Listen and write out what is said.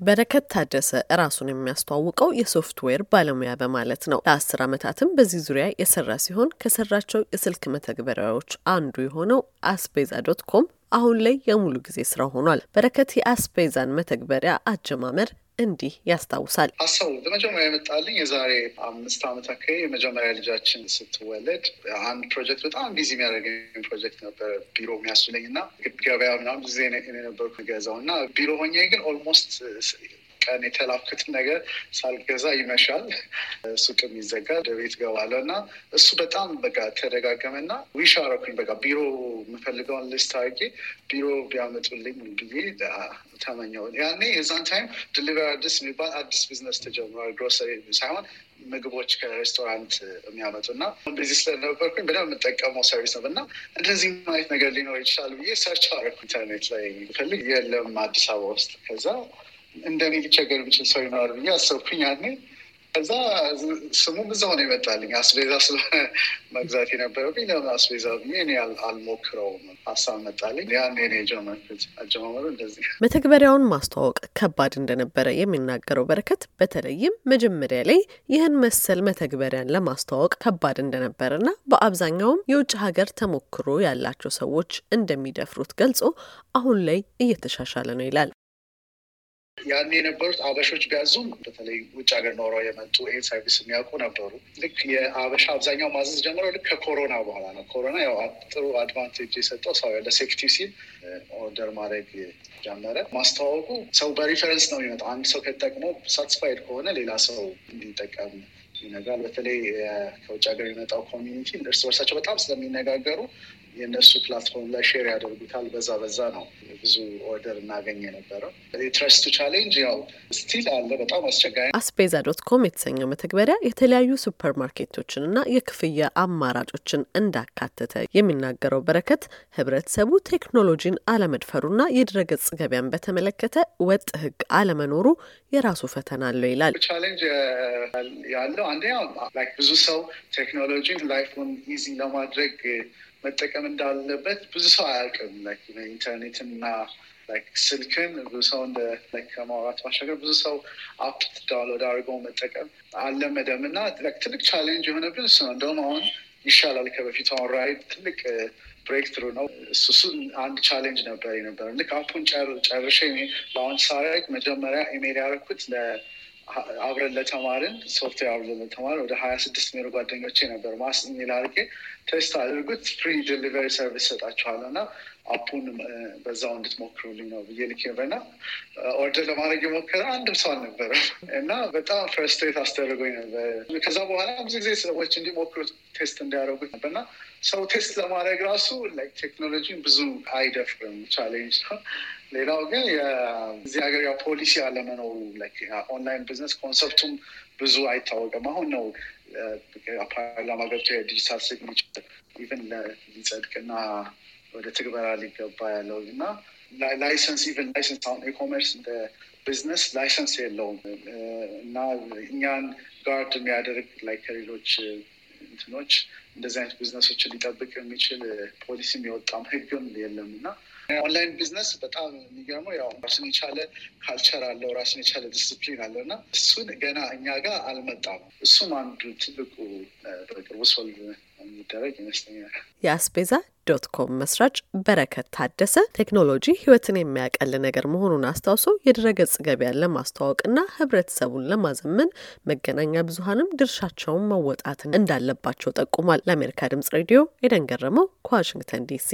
በረከት ታደሰ ራሱን የሚያስተዋውቀው የሶፍትዌር ባለሙያ በማለት ነው። ለአስር ዓመታትም በዚህ ዙሪያ የሰራ ሲሆን ከሰራቸው የስልክ መተግበሪያዎች አንዱ የሆነው አስቤዛ ዶት ኮም አሁን ላይ የሙሉ ጊዜ ስራ ሆኗል። በረከት የአስቤዛን መተግበሪያ አጀማመር እንዲህ ያስታውሳል። ሀሳቡ በመጀመሪያ የመጣልኝ የዛሬ አምስት ዓመት አካባቢ የመጀመሪያ ልጃችን ስትወለድ አንድ ፕሮጀክት በጣም busy የሚያደርገኝ ፕሮጀክት ነበር ቢሮ የሚያስመሸኝ እና ገበያ ምናምን ጊዜ የነበርኩ ገዛው እና ቢሮ ሆኜ ግን almost ቀን የተላኩትን ነገር ሳልገዛ ይመሻል፣ ሱቅም ይዘጋል፣ ወደ ቤት እና እሱ በጣም በቃ ተደጋገመና wish አረኩኝ። በቃ ቢሮ የምፈልገውን list አድርጌ ቢሮ ቢያመጡልኝ ብዬ ተመኘው። ያኔ የዛን time Deliver Addis የሚባል አዲስ ቢዝነስ ተጀምሯል። ግሮሰሪ ሳይሆን ምግቦች ከሬስቶራንት የሚያመጡ እና busy ስለነበርኩኝ በደንብ የምጠቀመው service ነው እና እንደዚህ አይነት ነገር ሊኖር ይችላል ብዬ search አደረኩ ኢንተርኔት ላይ ፈልግ የለም አዲስ አበባ ውስጥ ከዛ እንደኔ ሊቸገር የሚችል ሰው ይኖራል ብዬ አሰብኩኝ ያኔ። ከዛ ስሙም እዛው ነው ይመጣልኝ። አስቤዛ መግዛት የነበረብኝ ለምን አስቤዛ ብዬ አልሞክረውም ሀሳብ መጣልኝ። ነው የጀመርኩት። አጀማመሩ እንደዚህ። መተግበሪያውን ማስተዋወቅ ከባድ እንደነበረ የሚናገረው በረከት በተለይም መጀመሪያ ላይ ይህን መሰል መተግበሪያን ለማስተዋወቅ ከባድ እንደነበረና በአብዛኛውም የውጭ ሀገር ተሞክሮ ያላቸው ሰዎች እንደሚደፍሩት ገልጾ አሁን ላይ እየተሻሻለ ነው ይላል። ያን የነበሩት አበሾች ቢያዙም በተለይ ውጭ ሀገር ኖረው የመጡ ይህን service የሚያውቁ ነበሩ። ልክ የአበሻ አብዛኛው ማዘዝ ጀምረው ልክ ከኮሮና በኋላ ነው። ኮሮና ያው ጥሩ advantage የሰጠው ሰው ለ safety ሲል order ማድረግ ጀመረ። ማስተዋወቁ ሰው በ reference ነው የሚመጣው። አንድ ሰው ከተጠቅሞ satisfied ከሆነ ሌላ ሰው እንዲጠቀም ይነግራል። በተለይ ከውጭ ሀገር የመጣው community እርስ በርሳቸው በጣም ስለሚነጋገሩ የእነሱ platform ላይ share ያደርጉታል። በዛ በዛ ነው ብዙ order እናገኝ የነበረው። የ trust ኡ challenge ያው still አለ፣ በጣም አስቸጋሪ። አስቤዛ ዶት ኮም የተሰኘው መተግበሪያ የተለያዩ ሱፐር ማርኬቶችን እና የክፍያ አማራጮችን እንዳካተተ የሚናገረው በረከት ህብረተሰቡ ቴክኖሎጂን አለመድፈሩና የድረገጽ ገበያን በተመለከተ ወጥ ህግ አለመኖሩ የራሱ ፈተና አለው ይላል። challenge ያለው አንደኛ ብዙ ሰው ቴክኖሎጂን life ኡን easy ለማድረግ መጠቀም እንዳለበት ብዙ ሰው አያውቅም። ኢንተርኔትና ስልክን ብዙ ሰው እንደ ከማውራት ባሻገር ብዙ ሰው app download አድርገው መጠቀም አልለመደም እና ትልቅ challenge የሆነብን እሱ ነው። እንደውም አሁን ይሻላል ከበፊቱ። አሁን Ride ትልቅ breakthrough ነው። እሱ እሱ አንድ challenge ነበር የነበረ ልክ app ኡን ጨርሼ launch ሳረግ መጀመሪያ ኢሜል ያደረኩት አብረን ለተማርን ሶፍትዌር አብረን ለተማርን ወደ ሀያ ስድስት ሚሮ ጓደኞቼ ነበር mass email አድርጌ test አድርጉት free delivery service እሰጣችኋለሁ እና app ኡን በዛው እንድትሞክሩልኝ ነው ብዬ ልክ ነበርና order ለማድረግ የሞከረ አንድም ሰው አልነበረም እና በጣም frustrate አስደርጎኝ ነበር። ከዛ በኋላ ብዙ ጊዜ ሰዎች እንዲሞክሩ test እንዲያደርጉት ነበርና ሰው test ለማድረግ ራሱ ቴክኖሎጂን ብዙ አይደፍርም፣ challenge ነው። ሌላው ግን እዚህ ሀገር ያው ፖሊሲ አለመኖሩ online business concept ኡም ብዙ አይታወቅም። አሁን ነው ፓርላማ ገብቶ የ digital signature even ሊጸድቅና ወደ ትግበራ ሊገባ ያለው እና license even license አሁን e-commerce እንደ business license የለውም እና እኛን guard የሚያደርግ like ሌሎች እንትኖች እንደዚህ አይነት ቢዝነሶችን ሊጠብቅ የሚችል ፖሊሲም የወጣም ህግም የለም እና online business በጣም የሚገርመው ያው ራሱን የቻለ culture አለው፣ ራሱን የቻለ ዲስፕሊን አለው እና እሱን ገና እኛ ጋር አልመጣም። እሱም አንዱ ትልቁ በቅርቡ solve የሚደረግ ይመስለኛል። የአስቤዛ dot com መስራች በረከት ታደሰ ቴክኖሎጂ ህይወትን የሚያቀል ነገር መሆኑን አስታውሶ የድረገጽ ገበያን ለማስተዋወቅና ህብረተሰቡን ለማዘመን መገናኛ ብዙኃንም ድርሻቸውን መወጣትን እንዳለባቸው ጠቁሟል። ለአሜሪካ ድምጽ ሬዲዮ ኤደን ገረመው ከዋሽንግተን ዲሲ